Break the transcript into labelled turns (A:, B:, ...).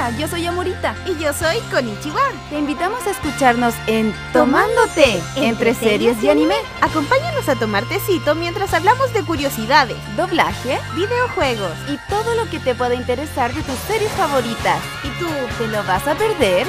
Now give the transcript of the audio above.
A: Hola, yo soy Amorita.
B: Y yo soy Konichiwa.
A: Te invitamos a escucharnos en Tomándote entre series y anime.
B: Acompáñanos a tomar tecito mientras hablamos de curiosidades,
A: Doblaje
B: videojuegos.
A: y todo lo que te pueda interesar de tus series favoritas.
B: ¿Y tú?
A: ¿Te lo vas a perder?